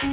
Hi,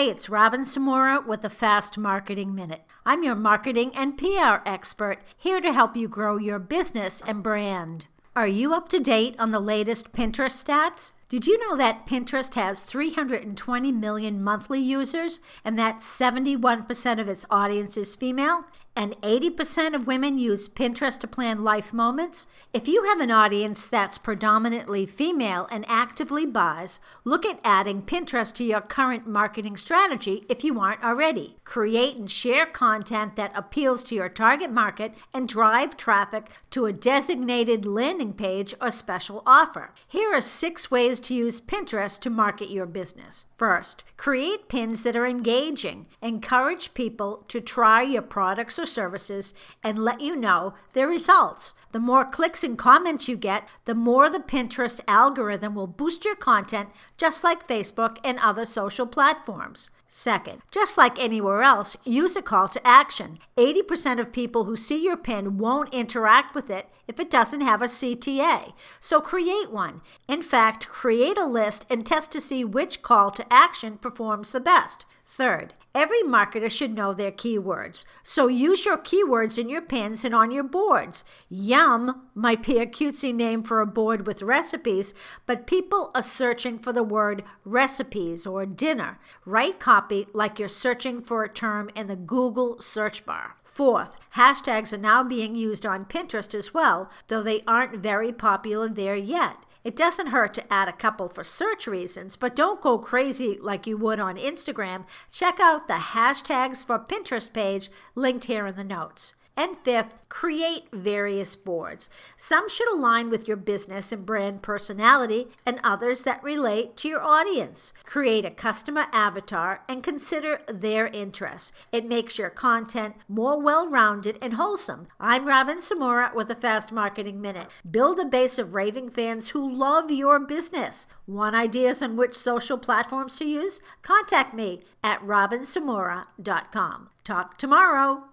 it's Robin Samora with the Fast Marketing Minute. I'm your marketing and PR expert, here to help you grow your business and brand. Are you up to date on the latest Pinterest stats? Did you know that Pinterest has 320 million monthly users and that 71% of its audience is female? and 80% of women use Pinterest to plan life moments. If you have an audience that's predominantly female and actively buys, look at adding Pinterest to your current marketing strategy if you aren't already. Create and share content that appeals to your target market and drive traffic to a designated landing page or special offer. Here are six ways to use Pinterest to market your business. First, create pins that are engaging. Encourage people to try your products or services and let you know their results. The more clicks and comments you get, the more the Pinterest algorithm will boost your content, just like Facebook and other social platforms. Second, just like anywhere else, use a call to action. 80% of people who see your pin won't interact with it if it doesn't have a CTA, so create one. In fact, create a list and test to see which call to action performs the best. Third, every marketer should know their keywords, so use your keywords in your pins and on your boards. Yum might be a cutesy name for a board with recipes, but people are searching for the word recipes or dinner. Write copy like you're searching for a term in the Google search bar. Fourth, hashtags are now being used on Pinterest as well, though they aren't very popular there yet. It doesn't hurt to add a couple for search reasons, but don't go crazy like you would on Instagram. Check out the hashtags for Pinterest page linked here in the notes. And fifth, create various boards. Some should align with your business and brand personality, and others that relate to your audience. Create a customer avatar and consider their interests. It makes your content more well rounded and wholesome. I'm Robin Samora with the Fast Marketing Minute. Build a base of raving fans who love your business. Want ideas on which social platforms to use? Contact me at robinsamora.com. Talk tomorrow.